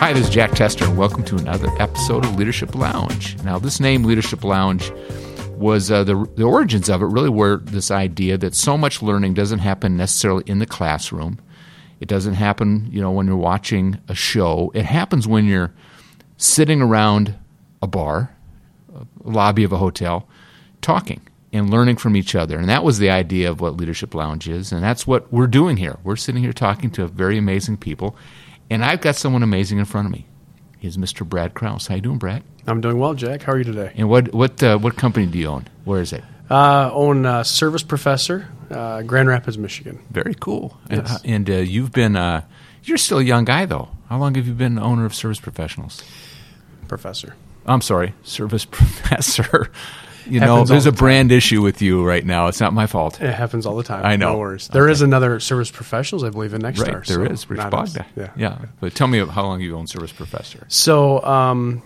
Hi, this is Jack Tester, and welcome to another episode of Leadership Lounge. Now, this name, Leadership Lounge, was uh, the, the origins of it really were this idea that so much learning doesn't happen necessarily in the classroom. It doesn't happen, you know, when you're watching a show. It happens when you're sitting around a bar, a lobby of a hotel, talking and learning from each other. And that was the idea of what Leadership Lounge is. And that's what we're doing here. We're sitting here talking to very amazing people. And I've got someone amazing in front of me. He's Mr. Brad Krause. How you doing, Brad? I'm doing well, Jack. How are you today? And what what uh, what company do you own? Where is it? Uh, own uh, Service Professor, uh, Grand Rapids, Michigan. Very cool. Yes. And, and uh, you've been uh, you're still a young guy though. How long have you been owner of Service Professionals? Professor. I'm sorry, Service Professor. You know, there's a the time. brand issue with you right now. It's not my fault. It happens all the time. I know. No worries. There is another Service Professionals, I believe, in Next Right, there so is. Rich. Bogda. Yeah. yeah. But tell me how long you owned Service Professor. So, um,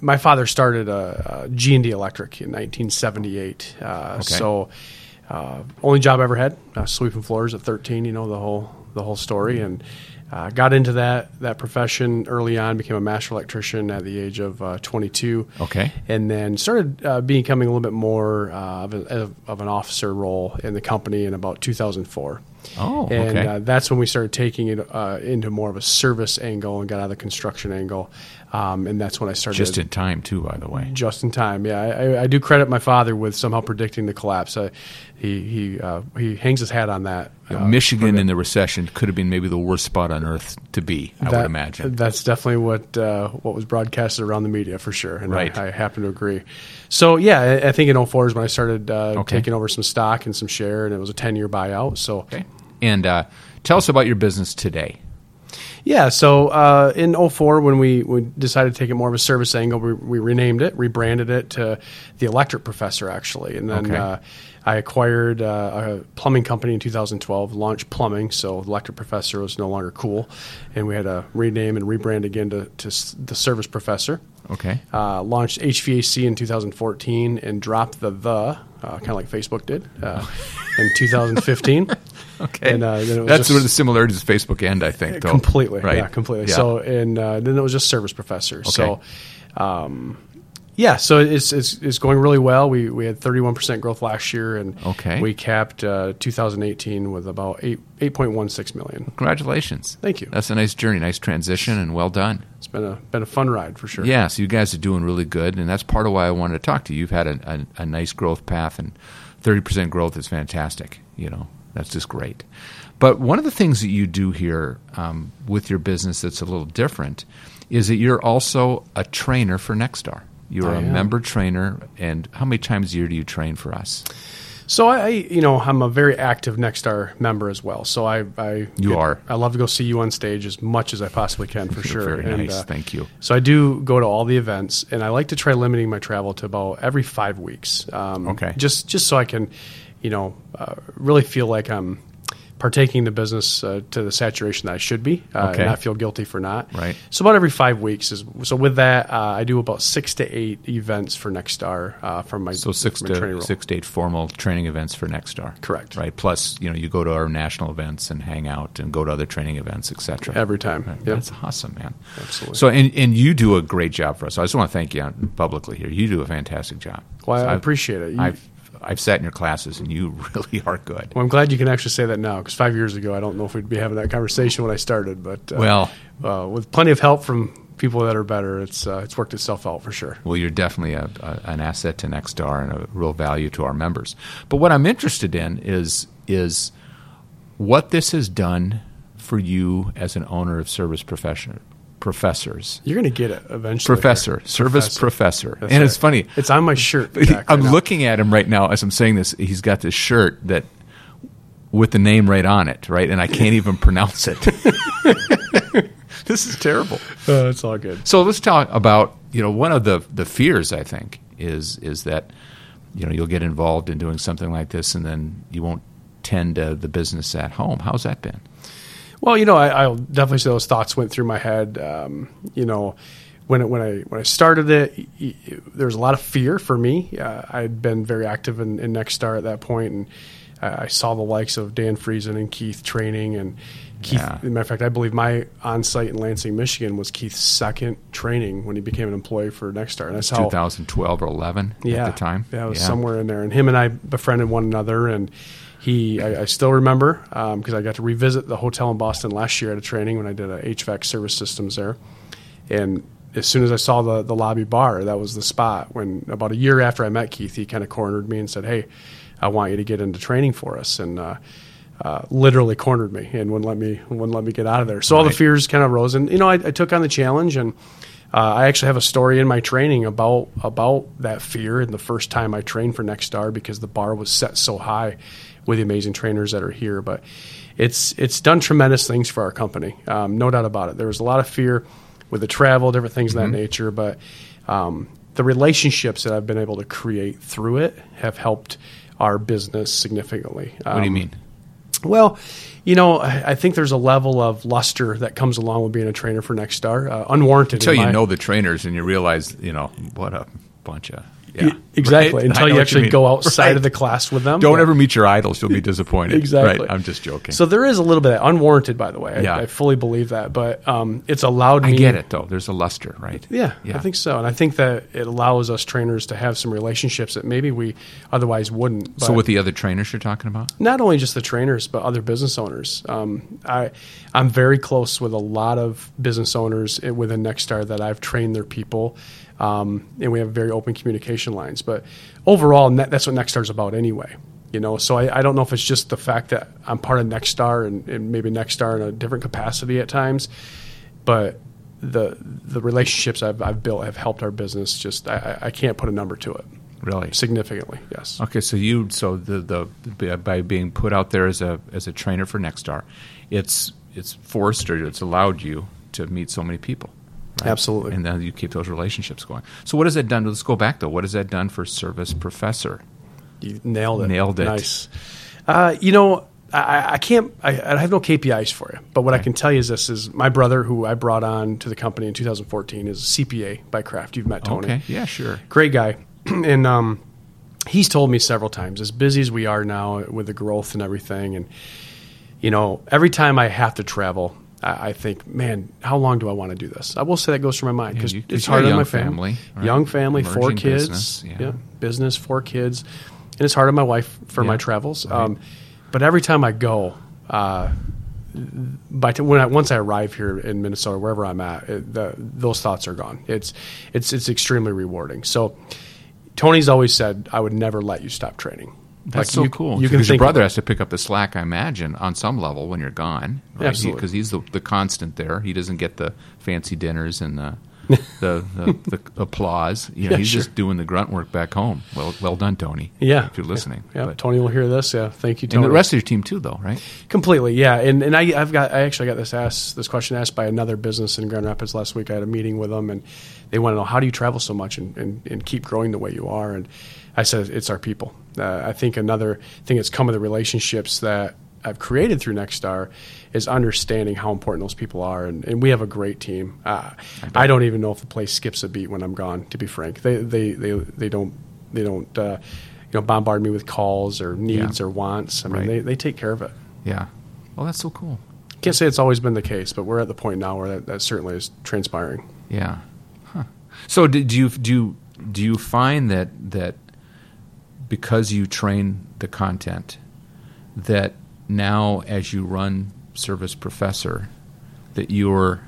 my father started a, a G&D Electric in 1978. Uh, So, uh, only job I ever had, uh, sweeping floors at 13. You know the whole the whole story, and uh, got into that that profession early on. Became a master electrician at the age of uh, 22. Okay. and then started uh, becoming a little bit more uh, of, a, of an officer role in the company in about 2004. Oh, and okay. uh, that's when we started taking it uh, into more of a service angle and got out of the construction angle. Um, and that's when I started Just in time, too, by the way. just in time. Yeah, I, I, do credit my father with somehow predicting the collapse. Uh, he he uh, he hangs his hat on that. uh, Michigan in the recession could have been maybe the worst spot on earth to be, I that- would imagine. That's definitely what uh, what was broadcasted around the media for sure, and Right. I, I happen to agree. So yeah, I, I think in 04 is when I started uh, Okay. taking over some stock and some share, and it was a 10 year buyout. So Okay. And uh, tell us about your business today. Yeah, so uh, in 04 when we, we decided to take it more of a service angle, we, we renamed it, rebranded it to the Electric Professor actually, and then. Okay. Uh, I acquired uh, a plumbing company in 2012, launched plumbing, so the Electric Professor was no longer cool, and we had to rename and rebrand again to, to the Service Professor. Okay. uh, launched HVAC in 2014 and dropped the the uh, kind of like Facebook did uh, in 2015. Okay. And, uh, then it was That's just- where the similarities of Facebook end, I think, though. completely, Right. yeah, completely. Yeah. So and uh, then it was just Service Professor. So. Um, yeah, so it's, it's it's going really well. We we had 31% growth last year, and Okay. we capped uh, 2018 with about eight 8.16 million. Congratulations. Thank you. That's a nice journey, nice transition, and well done. It's been a been a fun ride for sure. Yeah, so you guys are doing really good, and that's part of why I wanted to talk to you. You've had a, a, a nice growth path, and 30% growth is fantastic. You know, that's just great. But one of the things that you do here um, with your business that's a little different is that you're also a trainer for Nexstar. You're I a am. member trainer, and how many times a year do you train for us? So I, you know, I'm a very active Nexstar member as well. So I, I You are. I love to go see you on stage as much as I possibly can for sure. Very And, nice. uh, Thank you. So I do go to all the events, and I like to try limiting my travel to about every five weeks. Um, Okay. Just just so I can, you know, uh, really feel like I'm partaking the business uh, to the saturation that I should be, uh, Okay. and not feel guilty for not. Right. So about every five weeks is so. With that, uh, I do about six to eight events for Nexstar uh, from my So six my training to six to eight formal training events for Nexstar. Correct. Right. Plus, you know, you go to our national events and hang out, and go to other training events, etc. every time. Yep. That's awesome, man. Absolutely. So, and, and you do a great job for us. So I just want to thank you publicly here. You do a fantastic job. Well, So I I've- appreciate it. You- I've I've sat in your classes, and you really are good. Well, I'm glad you can actually say that now because five years ago, I don't know if we'd be having that conversation when I started. But uh, Well- uh, with plenty of help from people that are better, it's uh, it's worked itself out for sure. Well, you're definitely a, a, an asset to Nexstar and a real value to our members. But what I'm interested in is is what this has done for you as an owner of service profession, professors. You're going to get it eventually. Professor, here. service professor. That's and right. it's funny. It's on my shirt. I'm now. looking at him right now as I'm saying this. He's got this shirt that with the name right on it, right? And I can't even pronounce it. this is terrible. Uh, it's all good. So let's talk about you know one of the the fears I think is is that you know you'll get involved in doing something like this and then you won't tend to the business at home. How's that been? Well, you know, I, I'll definitely say those thoughts went through my head. Um, you know, when it, when I when I started it, there was a lot of fear for me. Uh, I had been very active in, in Nexstar at that point, and I, I saw the likes of Dan Friesen and Keith training, and Keith, yeah. matter of fact, I believe my on site in Lansing, Michigan was Keith's second training when he became an employee for Nexstar. And that's how 2012 or 11 yeah, at the time. Yeah, it was yeah. somewhere in there. And him and I befriended one another. And he, I, I still remember because um, I got to revisit the hotel in Boston last year at a training when I did a HVAC service systems there. And as soon as I saw the, the lobby bar, that was the spot. When about a year after I met Keith, he kind of cornered me and said, Hey, I want you to get into training for us. And, uh, uh, literally cornered me and wouldn't let me wouldn't let me get out of there. So right. all the fears kind of rose, and you know I, I took on the challenge, and uh, I actually have a story in my training about about that fear and the first time I trained for Nexstar because the bar was set so high with the amazing trainers that are here. But it's it's done tremendous things for our company, um, no doubt about it. There was a lot of fear with the travel, different things mm-hmm. of that mm-hmm. nature, but um, the relationships that I've been able to create through it have helped our business significantly. Um, what do you um, mean? Well, you know, I, I, think there's a level of luster that comes along with being a trainer for Nexstar, uh, unwarranted. Until you my, know the trainers and you realize, you know, what a bunch of yeah, exactly. Right? Until you actually you go outside right. of the class with them. Don't yeah. ever meet your idols; you'll be disappointed. exactly. Right? I'm just joking. So there is a little bit of unwarranted, by the way. I, yeah. I fully believe that, but um, it's allowed me. I get it though. There's a luster, right? Yeah, yeah, I think so, and I think that it allows us trainers to have some relationships that maybe we otherwise wouldn't. But so with the other trainers you're talking about, not only just the trainers, but other business owners. Um, I I'm very close with a lot of business owners within Nexstar that I've trained their people um, and we have very open communication lines. But overall, that's what Nexstar is about anyway. You know, so I, I, don't know if it's just the fact that I'm part of Nexstar and, and maybe Nexstar in a different capacity at times, but the the relationships I've, I've built have helped our business. Just I, I can't put a number to it. Really, significantly, yes. Okay, so you so the the by being put out there as a as a trainer for Nexstar, it's it's forced or it's allowed you to meet so many people. Right? Absolutely. And then you keep those relationships going. So what has that done? Let's go back though. What has that done for Service Professor? You nailed it. Nailed it. Nice. Uh, you know, I, I can't. I, I, have no KPIs for you, but what right. I can tell you is this: is my brother, who I brought on to the company in 2014, is a CPA by craft. You've met Tony. Okay. Yeah. Sure. Great guy, and um, he's told me several times, as busy as we are now with the growth and everything, and you know, every time I have to travel, I, think, man, how long do I want to do this? I will say that goes through my mind because yeah, it's hard on my family, family young family, four kids, business, yeah. yeah. business, four kids, and it's hard on my wife for yeah. my travels. Right. Um, but every time I go, uh, by t- when I, once I arrive here in Minnesota, wherever I'm at, it, the, those thoughts are gone. It's it's it's extremely rewarding. So Tony's always said I would never let you stop training. That's like so you, cool. You because your brother has to pick up the slack, I imagine, on some level when you're gone. Right? Absolutely, because he, he's the, the constant there. He doesn't get the fancy dinners and the the, the, the, applause. You know, yeah, he's sure. just doing the grunt work back home. Well, well done, Tony. Yeah, if you're listening. Yeah, yeah. Tony will hear this. Yeah, thank you, Tony. And the rest of your team too, though, right? Completely. Yeah, and and I, have got I actually got this asked this question asked by another business in Grand Rapids last week. I had a meeting with them, and they want to know how do you travel so much and, and, and keep growing the way you are. And I said it's our people. Uh, I think another thing that's come with the relationships that I've created through Nexstar is understanding how important those people are, and, and we have a great team. Uh, I, I, don't even know if the place skips a beat when I'm gone. To be frank, they they they, they don't they don't uh, you know bombard me with calls or needs yeah. or wants. I mean, right. they they take care of it. Yeah. Well, that's so cool. Can't say it's always been the case, but we're at the point now where that, that certainly is transpiring. Yeah. Huh. So do you do you, do you find that that because you train the content that now as you run service professor that you're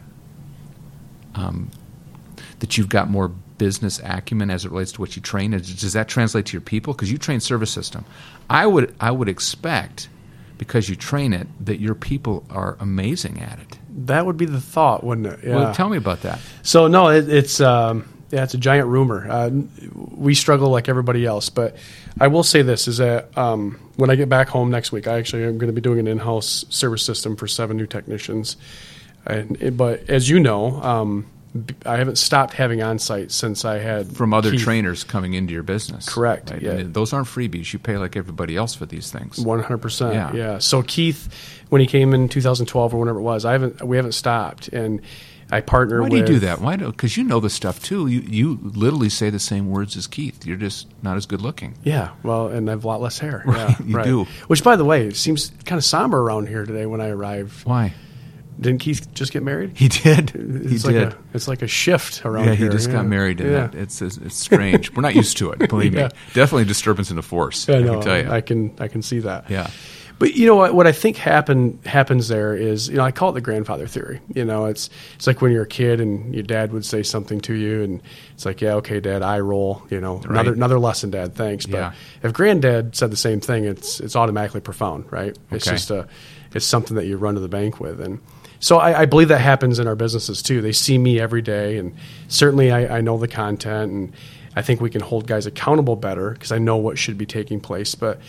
um, that you've got more business acumen as it relates to what you train. Does that translate to your people? Because you train service system. I would i would expect because you train it that your people are amazing at it. That would be the thought wouldn't it? Yeah. well tell me about that. So no it, it's um, yeah, it's a giant rumor. Uh, we struggle like everybody else, but I will say this: is that um, when I get back home next week, I actually am going to be doing an in-house service system for seven new technicians. And but as you know, um, I haven't stopped having on-site since I had from other Keith. trainers coming into your business. Correct. Right? Yeah. those aren't freebies. You pay like everybody else for these things. One hundred percent. Yeah. Yeah. So Keith, when he came in 2012 or whenever it was, I haven't. We haven't stopped and I partner. Why with, do you do that? Why do? Because you know the stuff too. You you literally say the same words as Keith. You're just not as good looking. Yeah, well, and I have a lot less hair. Right, yeah, you right. do. Which, by the way, it seems kind of somber around here today when I arrived. Why? Didn't Keith just get married? He did. He It's like did. a it's like a shift around here. yeah, here. he just yeah. got married, and yeah. that, it's, it's it's strange. We're not used to it. Believe Yeah. me. Definitely a disturbance in the force. I, I know. can tell you. I can I can see that. yeah. But you know what? What I think happen happens there is you know I call it the grandfather theory. You know, it's it's like when you're a kid and your dad would say something to you, and it's like, yeah, okay, dad, I roll. You know, another another lesson, dad, thanks. But Yeah. if granddad said the same thing, it's it's automatically profound, right? It's Okay. just a it's something that you run to the bank with, and so I, I believe that happens in our businesses too. They see me every day, and certainly I, I know the content, and I think we can hold guys accountable better because I know what should be taking place, but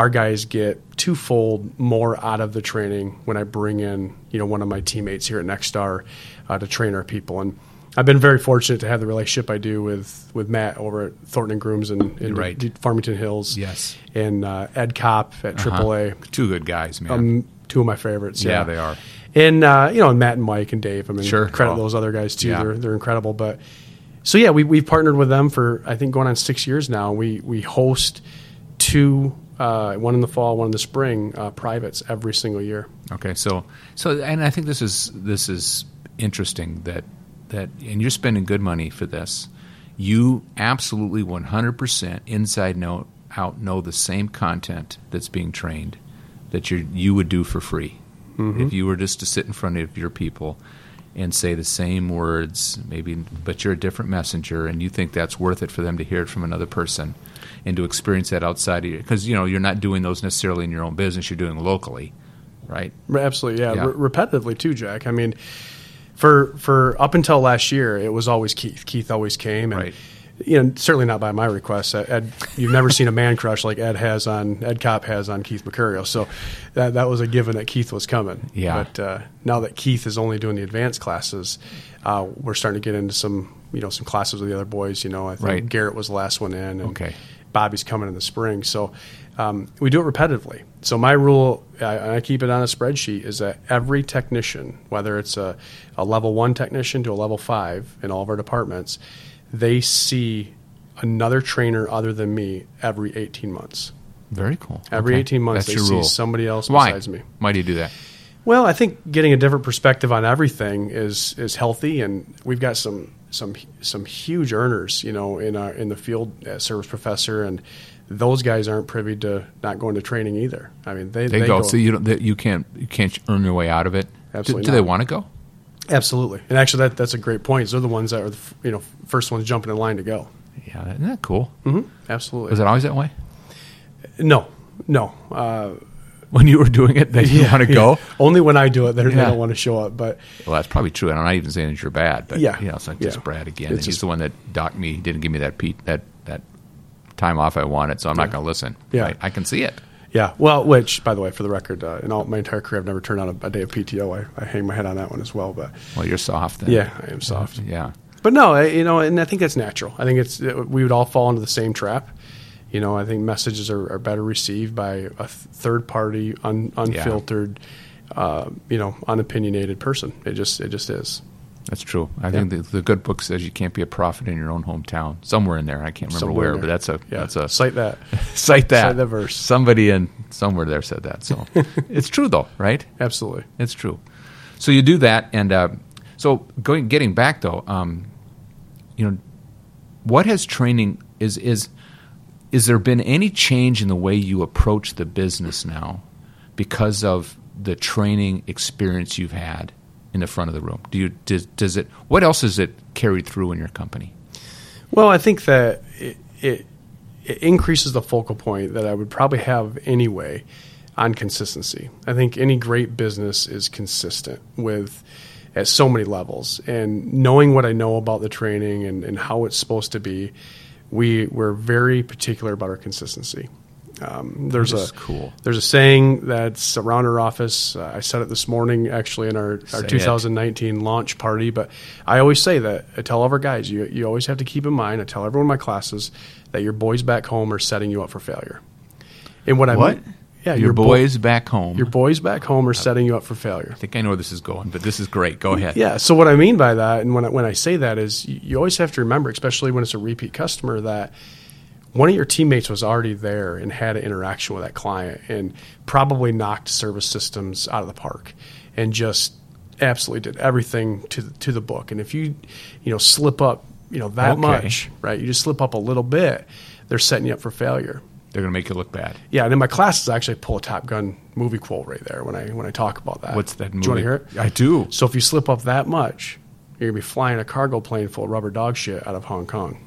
our guys get twofold more out of the training when I bring in, you know, one of my teammates here at Nexstar uh, to train our people. And I've been very fortunate to have the relationship I do with, with Matt over at Thornton and Grooms in, in Right. D- Farmington Hills. Yes. And uh, Ed Kopp at AAA. Two good guys, man. Um, two of my favorites. Yeah, Yeah, they are. And uh, you know, and Matt and Mike and Dave. I mean, Sure. credit Oh. those other guys too. Yeah. They're they're incredible. But so yeah, we we've partnered with them for I think going on six years now. We we host two, uh, one in the fall, one in the spring, uh, privates every single year. Okay, so so and I think this is this is interesting that that and you're spending good money for this. You absolutely 100% inside know out know the same content that's being trained that you you would do for free if you were just to sit in front of your people and say the same words maybe but you're a different messenger and you think that's worth it for them to hear it from another person and to experience that outside of you because you know you're not doing those necessarily in your own business you're doing locally right Absolutely, yeah. Yeah. Re- repetitively too, Jack. I mean, for for up until last year, it was always Keith. Keith always came, and Right. you know, certainly not by my request. Ed, Ed, you've never seen a man crush like Ed has on Ed Kopp has on Keith Mercurio. So that that was a given that Keith was coming. Yeah. But uh, now that Keith is only doing the advanced classes, uh, we're starting to get into some you know some classes with the other boys. You know, I think Right. Garrett was the last one in. And Okay. Bobby's coming in the spring. So um, we do it repetitively. So my rule, I, I keep it on a spreadsheet, is that every technician, whether it's a, a level one technician to a level five in all of our departments, they see another trainer other than me every 18 months. Very cool. Every Okay. 18 months, That's they see rule. somebody else Why? besides me. Why do you do that? Well, I think getting a different perspective on everything is is healthy, and we've got some some some huge earners, you know, in our in the field as service professor, and those guys aren't privy to not going to training either. I mean, they They, go, so you don't. That you can't. You can't earn your way out of it. Do- Absolutely Do, they want to go? absolutely, and actually, that that's a great point. They're the ones that are the you know first ones jumping in line to go. Yeah, isn't that cool? hmm Absolutely. Was it always that way? no, no. Uh, When you were doing it, that you want to go? Only when I do it, they're, they don't want to show up. But Well, that's probably true. And I'm not even saying that you're bad, but Yeah. you know, it's like Yeah. just Brad again. It's and he's the one that docked me. He didn't give me that Pete that that time off I wanted, so I'm not going to listen. Yeah. Right? I can see it. Yeah, well, which, by the way, for the record, uh, in all my entire career, I've never turned on a, a day of PTO. I, I hang my head on that one as well. But Well, you're soft. Then. yeah, I am soft. Yeah. But no, I- you know, and I think that's natural. I think it's it, we would all fall into the same trap. You know, I think messages are, are better received by a th- third party, un, unfiltered, uh, you know, unopinionated person. It just it just is. That's true. I think the, the good book says you can't be a prophet in your own hometown. Somewhere in there, I can't remember Somewhere where, but that's a Yeah, that's a cite that. cite that Cite that verse. Somebody in somewhere there said that. So it's true though, right? Absolutely. It's true. So you do that, and uh, so going getting back though, um, you know, what has training is is is there been any change in the way you approach the business now because of the training experience you've had in the front of the room? Do you does, does it? What else is it carried through in your company? Well, I think that it, it, it increases the focal point that I would probably have anyway on consistency. I think any great business is consistent with at so many levels, and knowing what I know about the training and, and how it's supposed to be, we we're very particular about our consistency. Um, there's a cool. there's a saying that's around our office. Uh, I said it this morning, actually, in our, our it. 2019 launch party. But I always say that I tell all of our guys, you you always have to keep in mind. I tell everyone in my classes that your boys back home are setting you up for failure. And what I What? mean, Yeah, your, your bo- boys back home. Your boys back home are setting you up for failure. I think I know where this is going, but this is great. Go ahead. Yeah. So what I mean by that, and when I, when I say that, is you, you always have to remember, especially when it's a repeat customer, that one of your teammates was already there and had an interaction with that client, and probably knocked service systems out of the park, and just absolutely did everything to the, to the book. And if you, you know, slip up, you know, that Okay. much, right? You just slip up a little bit, they're setting you up for failure. They're going to make it look bad. Yeah, and in my classes, I actually pull a Top Gun movie quote right there when I when I talk about that. What's that movie? Do you want to hear it? I do. So if you slip up that much, you're gonna be flying a cargo plane full of rubber dog shit out of Hong Kong.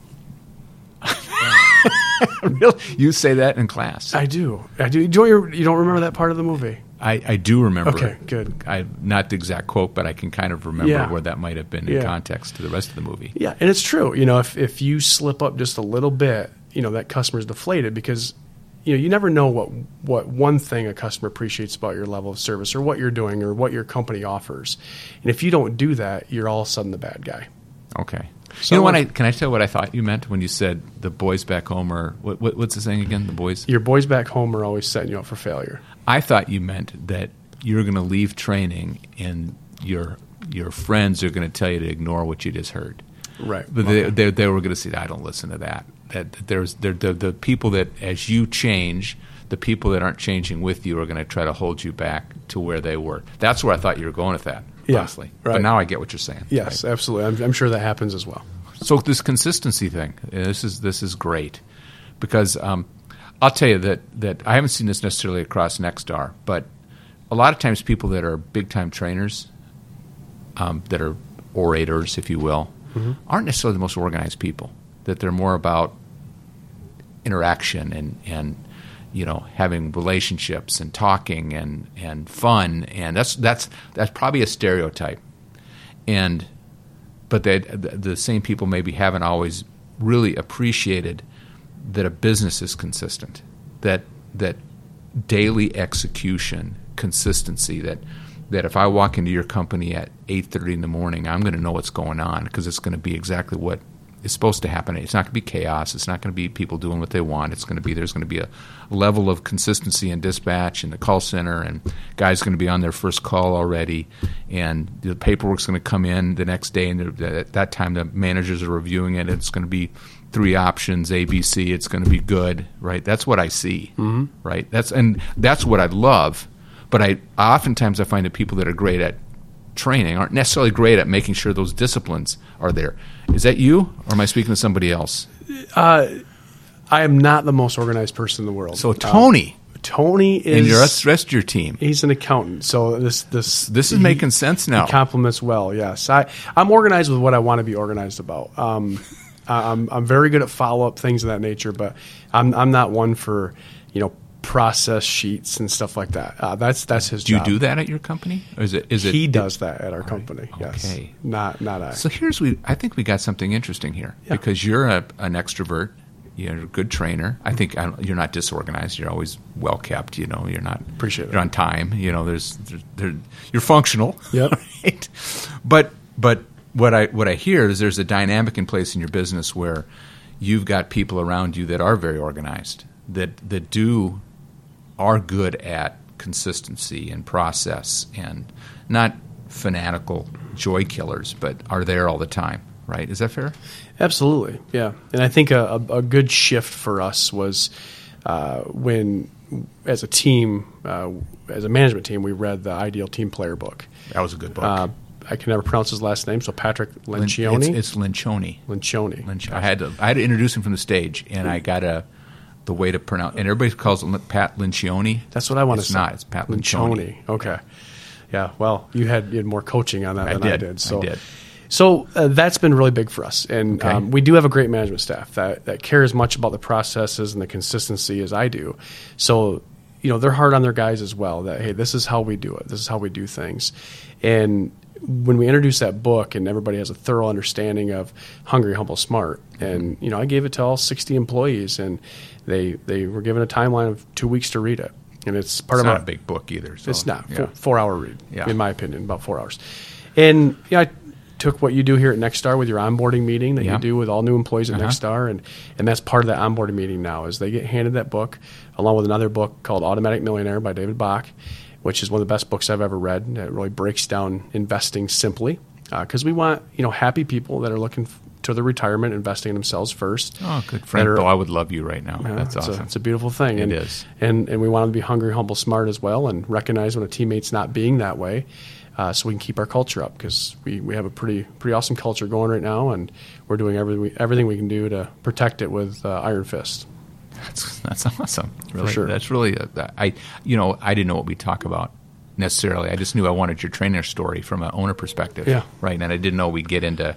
really? You say that in class? I do. I do. You don't, you don't remember that part of the movie? I, I do remember. Okay, it. good. I not the exact quote, but I can kind of remember Yeah. where that might have been in Yeah. context to the rest of the movie. Yeah, and it's true. You know, if if you slip up just a little bit, you know that customer's deflated because you know you never know what what one thing a customer appreciates about your level of service or what you're doing or what your company offers. And if you don't do that, you're all of a sudden the bad guy. Okay. So you know what? I can I tell what I thought you meant when you said the boys back home are what, what what's the saying again? The boys. Your boys back home are always setting you up for failure. I thought you meant that you're going to leave training and your your friends are going to tell you to ignore what you just heard. Right. But they, they, they were going to say, I don't listen to that. That that there's the the people that as you change, the people that aren't changing with you are going to try to hold you back to where they were. That's where I thought you were going with that. Yeah, honestly. But now I get what you're saying. Yes, absolutely. I'm, I'm sure that happens as well. So this consistency thing, uh, this is this is great because um, I'll tell you that that I haven't seen this necessarily across Nexstar, but a lot of times people that are big time trainers, um, that are orators, if you will, aren't necessarily the most organized people. That they're more about interaction and and you know having relationships and talking and and fun. And that's that's that's probably a stereotype. And but they the, same people maybe haven't always really appreciated that a business is consistent that that daily execution consistency that that if I walk into your company at 8:30 in the morning I'm going to know what's going on because it's going to be exactly what is supposed to happen. It's not going to be chaos. It's not going to be people doing what they want. It's going to be there's going to be a level of consistency and dispatch in the call center and guys going to be on their first call already and the paperwork's going to come in the next day and at that time the managers are reviewing it. It's going to be three options abc it's going to be good right? That's what i see mm-hmm. right? That's and that's what i love but i oftentimes i find that people that are great at training aren't necessarily great at making sure those disciplines are there is that you or am i speaking to somebody else I am not the most organized person in the world. so tony Tony is and your rest, rest of your team he's an accountant. So this this this is making sense now compliments well. Yes, I I'm organized with what I want to be organized about. Um, I'm I'm very good at follow up things of that nature, but I'm I'm not one for you know process sheets and stuff like that. Uh, that's that's his job. do you do that at your company or is it is it He does that at our company. Yes, okay. not not I. So here's we. I think we got something interesting here Yeah. because you're a, an extrovert. You're a good trainer. I think I you're not disorganized. You're always well kept. You know, you're not. Appreciate. You're on time. You know, there's, there's there, you're functional. Yep. Right? But but what I what I hear is there's a dynamic in place in your business where you've got people around you that are very organized that that do are good at consistency and process and not fanatical joy killers, but are there all the time. Right? Is that fair? Absolutely, yeah. And I think a, a, good shift for us was uh, when, as a team, uh, as a management team, we read the Ideal Team Player book. That was a good book. Uh, I can never pronounce his last name, so Patrick Lin- It's, it's Lencioni. Lencioni. I had to I had to introduce him from the stage, and I got a the way to pronounce. And everybody calls him Pat Lencioni. That's what I want It's to say. not. It's Pat Lencioni. Okay. Yeah. Well, you had you had more coaching on that I than I did. did. I So, did. so uh, that's been really big for us, and Okay. um, we do have a great management staff that that care as much about the processes and the consistency as I do. So, you know, they're hard on their guys as well. That hey, this is how we do it. This is how we do things, and when we introduced that book and everybody has a thorough understanding of hungry humble smart and you know i gave it to all 60 employees and they they were given a timeline of two weeks to read it and it's part It's of not my a big book either. So, it's not yeah. four, four hour read, Yeah. in my opinion, about four hours. And yeah, I took what you do here at Nexstar with your onboarding meeting that Yeah. you do with all new employees at Uh-huh. Nexstar, and and that's part of that onboarding meeting now is they get handed that book along with another book called Automatic Millionaire by David Bach, which is one of the best books I've ever read. It really breaks down investing simply because we want you know happy people that are looking to their retirement, investing in themselves first. Oh, good friend. are- Bill, I would love you right now. yeah, That's it's awesome. A, it's a beautiful thing. It and, is. And, and we want them to be hungry, humble, smart as well, and recognize when a teammate's not being that way, uh, so we can keep our culture up because we, we have a pretty pretty awesome culture going right now, and we're doing everything we, everything we can do to protect it with uh, iron fist. That's that's awesome. Really, sure. That's really uh, I you know I didn't know what we talk about necessarily. I just knew I wanted your trainer story from an owner perspective. Yeah. Right. And I didn't know we'd get into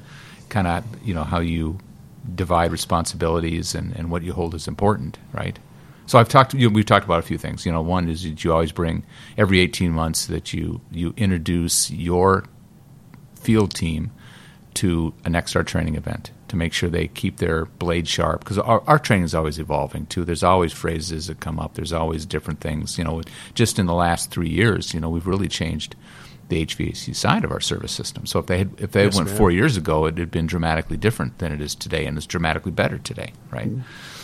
kind of you know how you divide responsibilities and, and what you hold as important. Right. So I've talked. You know, we've talked about a few things. You know, one is that you always bring every eighteen months that you you introduce your field team to a Nexstar training event to make sure they keep their blade sharp because our, our training is always evolving too. There's always phrases that come up. There's always different things. You know, just in the last three years, you know, we've really changed the HVAC side of our service system. So if they had, if they Yes, went ma'am. four years ago, it had been dramatically different than it is today, and it's dramatically better today, right?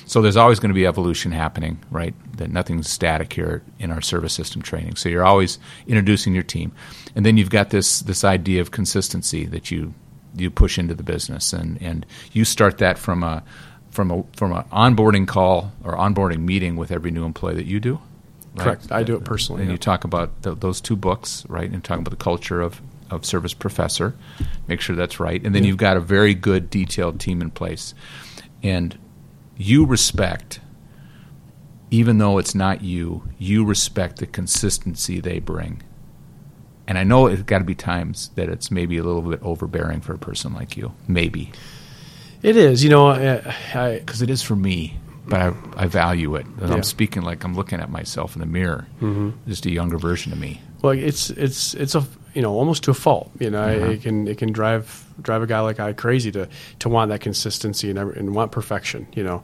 So there's always going to be evolution happening, right? That nothing's static here in our service system training. So you're always introducing your team, and then you've got this this idea of consistency that you you push into the business, and and you start that from a from a from an onboarding call or onboarding meeting with every new employee that you do. Right? Correct. I do it personally, And yeah. you talk about th- those two books, right? And talk about the culture of of service professor. Make sure that's right, and then Yeah. you've got a very good detailed team in place, and you respect even though it's not you, you respect the consistency they bring. And I know it's got to be times that it's maybe a little bit overbearing for a person like you, maybe, It is, you know, I, I because it is for me. But I, I value it. Yeah. Mm-hmm. I'm speaking like I'm looking at myself in the mirror, just a younger version of me. Well, it's it's it's a you know almost to a fault. You know, Uh-huh. it can it can drive drive a guy like I crazy to to want that consistency and and want perfection. You know,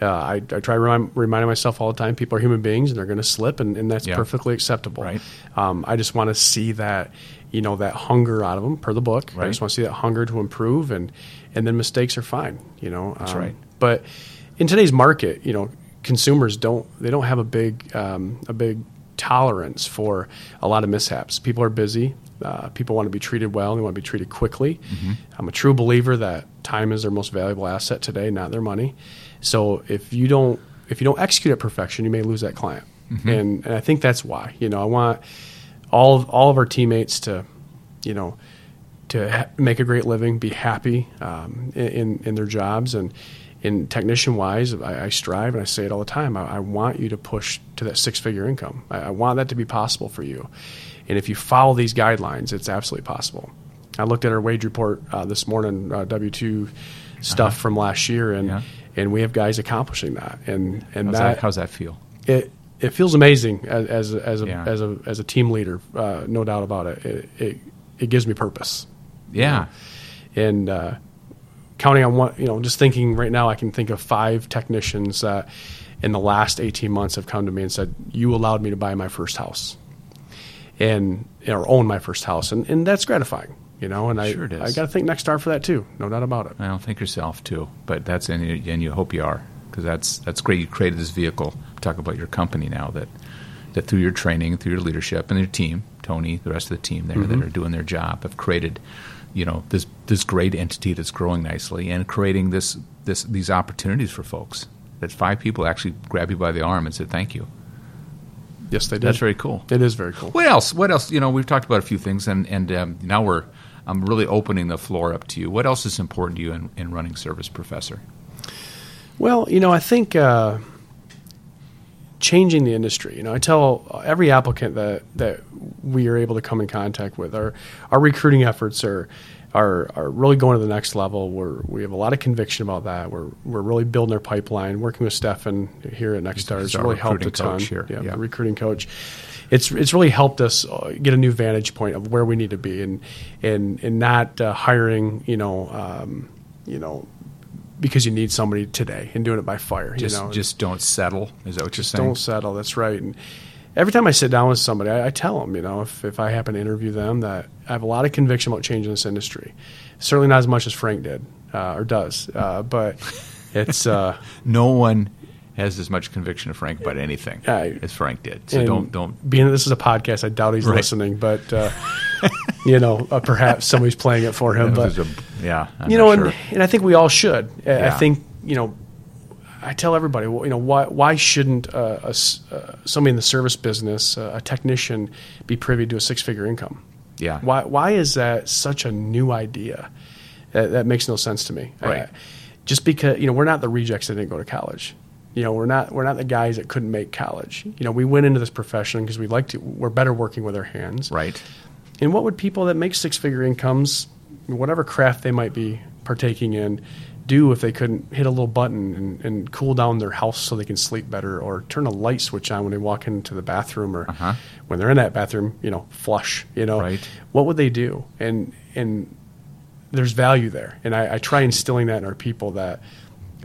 uh, I I try remind, reminding myself all the time people are human beings and they're going to slip and, and that's Yeah. perfectly acceptable. Right. Um, I just want to see that you know that hunger out of them per the book. I just want to see that hunger to improve and and then mistakes are fine. You know, That's Um, right. But in today's market, you know, consumers don't they don't have a big um, a big tolerance for a lot of mishaps. People are busy. Uh, people want to be treated well. They want to be treated quickly. Mm-hmm. I'm a true believer that time is their most valuable asset today, not their money. So if you don't if you don't execute at perfection, you may lose that client. Mm-hmm. And and I think that's why. You know, I want all of, all of our teammates to, you know, to ha- make a great living, be happy um, in, in in their jobs, and in technician wise, I, I strive and I say it all the time. I, I want you to push to that six figure income. I, I want that to be possible for you, and if you follow these guidelines, it's absolutely possible. I looked at our wage report uh, this morning, uh, W two stuff from last year, and Uh-huh. Yeah. and we have guys accomplishing that, and and How's that, that, how's that feel? it it feels amazing as as a, as a, Yeah. as a as a team leader, uh, no doubt about it. It, it. it gives me purpose Yeah. and uh, counting on one, you know, just thinking right now, I can think of five technicians that in the last 18 months have come to me and said, "You allowed me to buy my first house, and or own my first house," and and that's gratifying, you know. And I Sure it is. I got to thank Nexstar for that too, no doubt about it. I don't think yourself too, but that's and you, and you hope you are because that's that's great. You created this vehicle. Talk about your company now that that through your training, through your leadership, and your team, Tony, the rest of the team there Mm-hmm. that are doing their job, have created, you know, this this great entity that's growing nicely and creating this this these opportunities for folks. That five people actually grab you by the arm and said thank you. Yes, they did. That's very cool. It is very cool. What else? What else? You know, we've talked about a few things, and and um, now we're I'm really opening the floor up to you. What else is important to you in, in running Service Professor? Well, you know, I think uh, changing the industry. You know, I tell every applicant that that we are able to come in contact with, our our recruiting efforts are are are really going to the next level. We're we have a lot of conviction about that. We're we're really building our pipeline. Working with Stefan here at Nexstar has really helped a ton. coach here. Yeah, Yeah. the recruiting coach. It's it's really helped us uh, get a new vantage point of where we need to be, and and and not uh, hiring. You know. Um, you know, because you need somebody today and doing it by fire. Just you know, just don't settle. Is that what you're saying? don't settle. That's right. And every time I sit down with somebody, I, I tell them, you know, if, if I happen to interview them, that I have a lot of conviction about changing this industry. Certainly not as much as Frank did uh, or does, uh, but it's uh, no one has as much conviction of Frank about anything as Frank did. So don't don't. Being that this is a podcast, I doubt he's right. listening, but uh, you know, uh, perhaps somebody's playing it for him. But a, yeah, I'm you know, sure. and, and I think we all should. Yeah. I think you know I tell everybody, you know, why why shouldn't uh, a, uh, somebody in the service business, uh, a technician, be privy to a six figure income? Yeah. Why why is that such a new idea? That, that makes no sense to me. Right. just because you know we're not the rejects that didn't go to college. You know, we're not we're not the guys that couldn't make college. You know, we went into this profession because we like to. We're better working with our hands. Right. And what would people that make six figure incomes, whatever craft they might be partaking in, do if they couldn't hit a little button and, and, cool down their house so they can sleep better or turn a light switch on when they walk into the bathroom or uh-huh. when they're in that bathroom you know flush you know right. what would they do and and there's value there and I, I try instilling that in our people that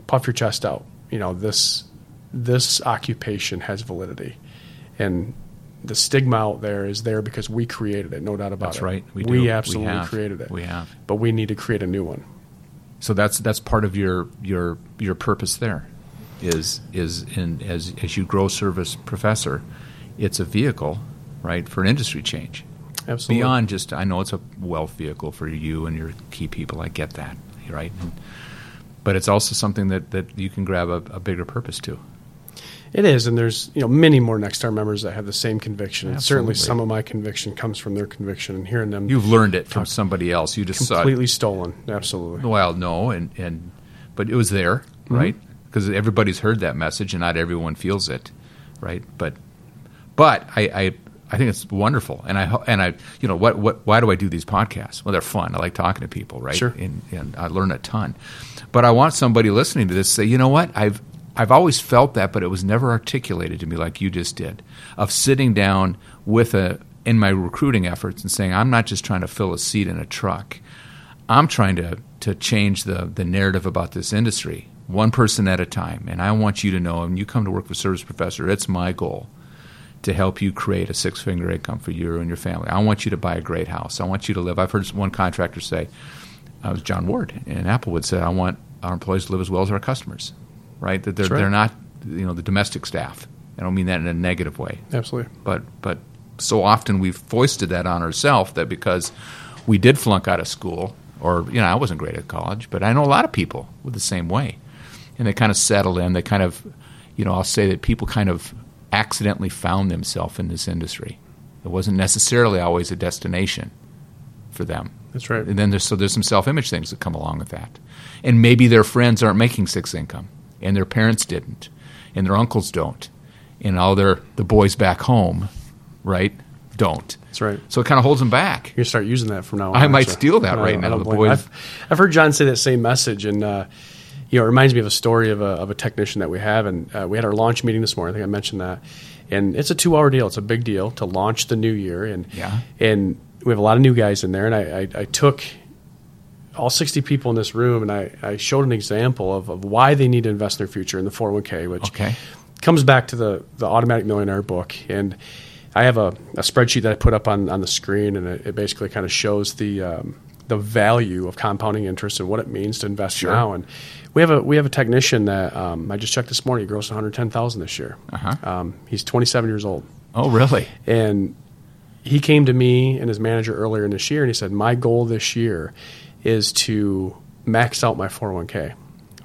puff your chest out you know this this occupation has validity. And the stigma out there is there because we created it no doubt about That's it. right. We, we absolutely we created it. We have. But we need to create a new one. So that's that's part of your your your purpose there is is in as as you grow service professor it's a vehicle right for an industry change. Absolutely. Beyond just i know it's a wealth vehicle for you and your key people. I get that right? And, but it's also something that that you can grab a, a bigger purpose to it is, and there's you know many more Nexstar members that have the same conviction. And certainly, some of my conviction comes from their conviction, and hearing them. You've learned it from somebody else. You just completely stolen. Absolutely. Well, no, and and but it was there, mm-hmm. right? Because everybody's heard that message, and not everyone feels it, right? But but I, I think it's wonderful, and I and I you know what what why do I do these podcasts? Well, they're fun. I like talking to people, right? Sure. And, and I learn a ton. But I want somebody listening to this to say, you know what? I've I've always felt that, but it was never articulated to me like you just did. Of sitting down with a in my recruiting efforts and saying, I'm not just trying to fill a seat in a truck. I'm trying to to change the the narrative about this industry, one person at a time. And I want you to know, when you come to work for Service Professor, it's my goal to help you create a six figure income for you and your family. I want you to buy a great house. I want you to live. I've heard one contractor say, I was John Ward in Applewood said, I want our employees to live as well as our customers right? That they're right. they're not you know the domestic staff. I don't mean that in a negative way. Absolutely. But but so often we've foisted that on ourselves that because we did flunk out of school, or you know I wasn't great at college, but I know a lot of people with the same way, and they kind of settle in. They kind of, you know, I'll say that people kind of accidentally found themselves in this industry. It wasn't necessarily always a destination for them. That's right. And then there's so there's some self image things that come along with that, and maybe their friends aren't making six income and their parents didn't, and their uncles don't, and all their the boys back home, right, don't. That's right. So it kind of holds them back. You start using that from now on. I might steal that right now. The boys. I've, I've, heard John say that same message, and uh, you know, it reminds me of a story of a, of a technician that we have, and uh, we had our launch meeting this morning. I think I mentioned that, and it's a two hour deal. It's a big deal to launch the new year, and yeah, and we have a lot of new guys in there, and I, I, I took all 60 people in this room, and I, I showed an example of, of why they need to invest in their future in the 401k, which okay. comes back to the, the Automatic Millionaire book. And I have a, a spreadsheet that I put up on, on the screen, and it, it basically kind of shows the um, the value of compounding interest and what it means to invest sure. now. And we have a we have a technician that um, I just checked this morning. He grossed one hundred ten thousand this year. Uh-huh. Um, he's twenty seven years old. Oh, really? And he came to me and his manager earlier in this year, and he said, "My goal this year is to max out my 401k.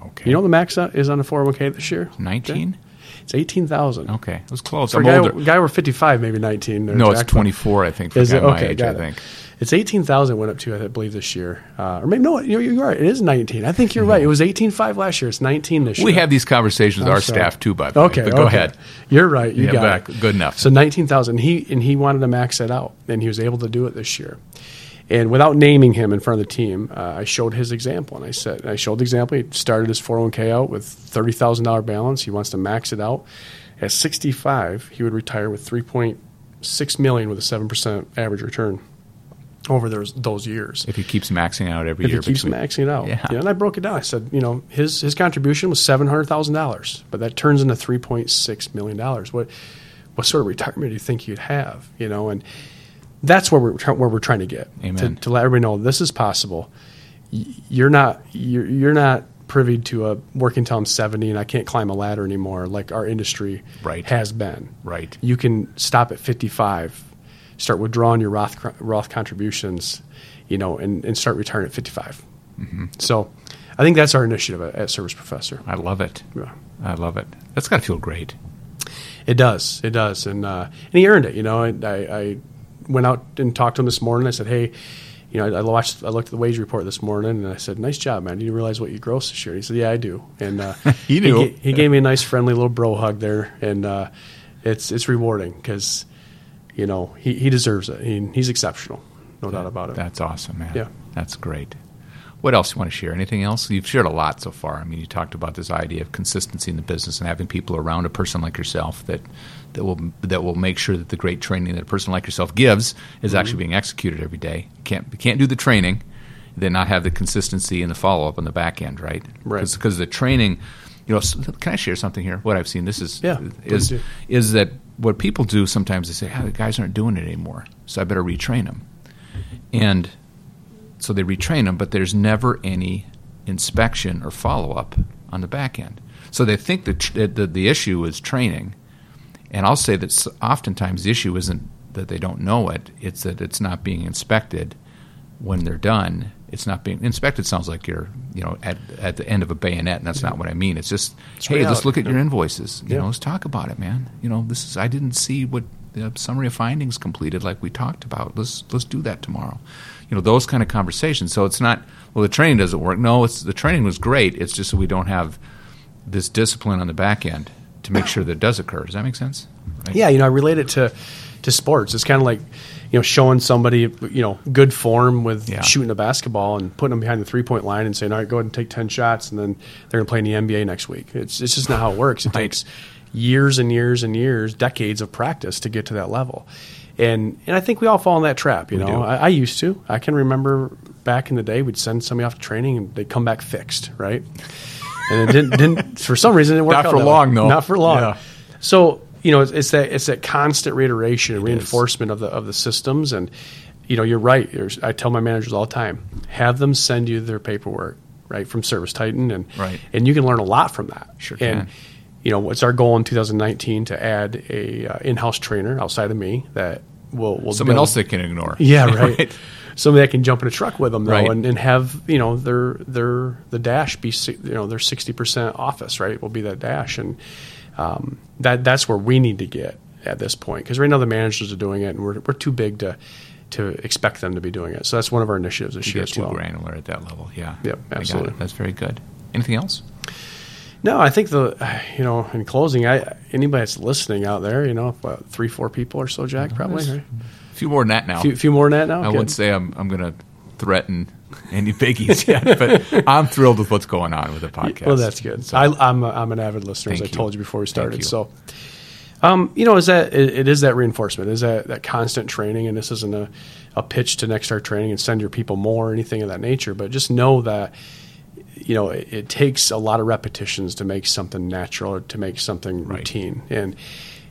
Okay. You know the max out is on the 401k this year? 19? It's 18,000. Okay. It was close. For I'm a guy, older. guy over 55, maybe 19. No, it's 24, I think, for is it? Okay, age, I think. It. It's 18,000 went up to, I believe, this year. Uh, or maybe, no, you're, you're, right. It is 19. I think you're right. It was 18.5 last year. It's 19 this year. We have these conversations with our sorry. staff, too, by the okay, way. But okay. go ahead. You're right. You yeah, got back. it. Good enough. So 19,000. He, and he wanted to max that out, and he was able to do it this year. And without naming him in front of the team, uh, I showed his example, and I said, I showed the example. He started his 401k out with thirty thousand dollar balance. He wants to max it out. At 65, he would retire with 3.6 million with a seven percent average return over those those years. If he keeps maxing out every if year, he keeps between, maxing it out, yeah. and I broke it down. I said, you know, his his contribution was seven hundred thousand dollars, but that turns into 3.6 million dollars. What what sort of retirement do you think you'd have? You know, and that's where we're where we're trying to get Amen. to, to let everybody know this is possible. You're not you're, you're not privy to a working until I'm 70 and I can't climb a ladder anymore like our industry right. has been. Right. You can stop at 55, start withdrawing your Roth Roth contributions, you know, and, and start retiring at 55. Mm-hmm. So, I think that's our initiative at, Service Professor. I love it. Yeah. I love it. That's got to feel great. It does. It does. And uh, and he earned it. You know, I, I, went out and talked to him this morning. I said, hey you know, I, I, watched, I looked at the wage report this morning, and I said, "Nice job, man. Do you realize what you gross this year?" He said, "Yeah, I do." And uh, he knew. He, he, gave me a nice, friendly little bro hug there, and uh, it's it's rewarding because you know he, he deserves it. He, he's exceptional, no that, doubt about it. That's awesome, man. Yeah, that's great. What else you want to share? Anything else? You've shared a lot so far. I mean, you talked about this idea of consistency in the business and having people around a person like yourself that that will that will make sure that the great training that a person like yourself gives is mm-hmm. actually being executed every day. You can't you can't do the training, then not have the consistency and the follow up on the back end, right? Right. Because the training, you know, can I share something here? What I've seen, this is yeah, is is that what people do sometimes they say, "Ah, the guys aren't doing it anymore, so I better retrain them," and so they retrain them, but there's never any inspection or follow up on the back end. So they think that the, the issue is training, and I'll say that oftentimes the issue isn't that they don't know it; it's that it's not being inspected when they're done. It's not being inspected. Sounds like you're, you know, at at the end of a bayonet, and that's yeah. not what I mean. It's just, it's hey, reality. let's look at your invoices. You know, let's talk about it, man. You know, this is I didn't see what the summary of findings completed like we talked about. Let's let's do that tomorrow you know those kind of conversations. So it's not well the training doesn't work. No, it's the training was great. It's just that we don't have this discipline on the back end to make sure that it does occur. Does that make sense? Right? Yeah, you know, I relate it to to sports. It's kind of like you know showing somebody you know good form with yeah. shooting a basketball and putting them behind the three point line and saying, all right, go ahead and take ten shots, and then they're going to play in the NBA next week. It's it's just not how it works. It right. takes years and years and years, decades of practice to get to that level and and I think we all fall in that trap. You we know, I, I, used to. I can remember back in the day, we'd send somebody off to training and they'd come back fixed, right? And it didn't didn't for some reason it didn't work Not out for long way. though. Not for long. So you know, it's, it's, that it's that constant reiteration, and reinforcement is. of the of the systems, and you know, you're right. There's, I tell my managers all the time, have them send you their paperwork, right, from ServiceTitan, and right. and you can learn a lot from that. Sure and, you know, it's our goal in 2019 to add a uh, in-house trainer outside of me that will will someone build, else they can ignore. Yeah, right. right. Somebody that can jump in a truck with them though, Right. and, and have you know their their the dash be you know their sixty percent office right will be that dash, and um, that that's where we need to get at this point because right now the managers are doing it, and we're we're too big to to expect them to be doing it. So that's one of our initiatives this You year get as too well. granular at that level. Yeah. Yep, absolutely. That's very good. Anything else? No, I think the you know in closing, I anybody that's listening out there, you know, what, three four people or so, Jack, probably. Right? A few more than that now. A few, few more than that now. I Good. wouldn't say I'm I'm going to threaten any biggies yet, but I'm thrilled with what's going on with the podcast. Well, that's good. So- I, I'm a, I'm an avid listener, as I you. told you before we started. you. So, um, you know, is that it, it is that reinforcement, is that that constant training, and this isn't a, a pitch to Nexstar training and send your people more or anything of that nature, but just know that you know it, it takes a lot of repetitions to make something natural or to make something Right. routine, and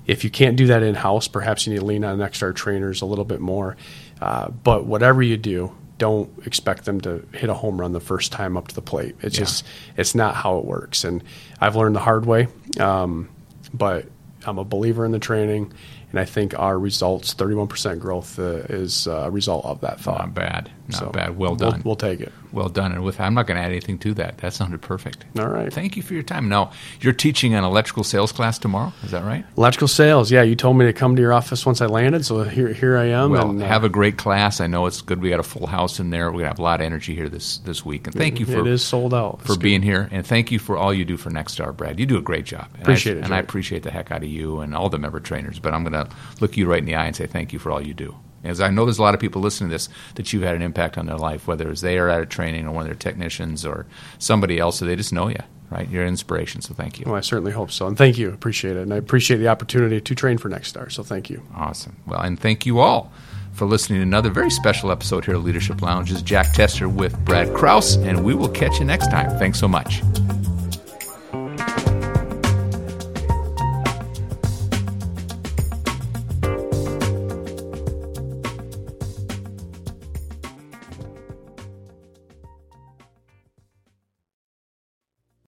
if you can't do that in house, perhaps you need to lean on Nexstar trainers a little bit more. Uh, but whatever you do, don't expect them to hit a home run the first time up to the plate. It's Yeah. just it's not how it works, and I've learned the hard way. Um, but I'm a believer in the training, and I think our results, 31% growth, uh, is a result of that thought. Not bad. Not So bad. Well we'll- done. We'll, take it. well done. And with I'm not going to add anything to that. That sounded perfect. All right. Thank you for your time. Now you're teaching an electrical sales class tomorrow. Is that right? Electrical sales. Yeah, you told me to come to your office once I landed, so here here I am. Well, and, uh, have a great class. I know it's good. We got a full house in there. We're gonna have a lot of energy here this this week. And thank you for it is sold out for It's good. being here, and thank you for all you do for Nexstar, Brad. You do a great job. And Appreciate I, it, and I appreciate the heck out of you and all the member trainers. But I'm going to look you right in the eye and say thank you for all you do. As I know, there's a lot of people listening to this that you've had an impact on their life, whether it's they are at a training or one of their technicians or somebody else, so they just know you, right? You're an inspiration. So thank you. Well, I certainly hope so, and thank you. Appreciate it, and I appreciate the opportunity to train for Next Star. So thank you. Awesome. Well, and thank you all for listening to another very special episode here at Leadership Lounge. This is Jack Tester with Brad Kraus, and we will catch you next time. Thanks so much.